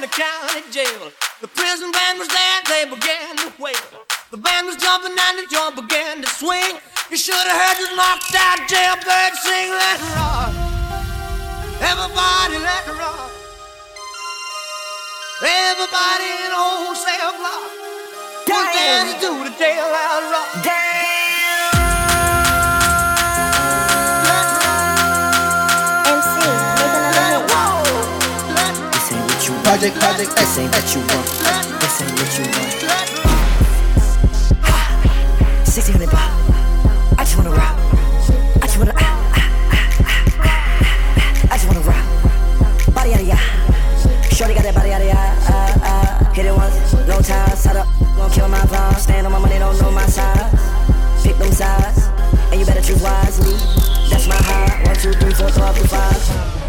the county jail. The prison band was there, they began to wail. The band was jumping and the joint began to swing. You should have heard this knocked out jailbird sing, let it rock. Everybody let it rock. Everybody in old cell block. Was there to do the Project, project, This ain't what you want. This ain't what you want. 1600 bar. I just wanna rock. I just wanna. Ah, ah, ah. I just wanna rock. Body out ya. Shorty got that body out ya. Uh, uh. Hit it once, no time. Set up, gon' kill my vibe. Stand on my money, don't know my size. Pick them sides, and you better choose wisely. That's my high. One, two, three, four, five, five.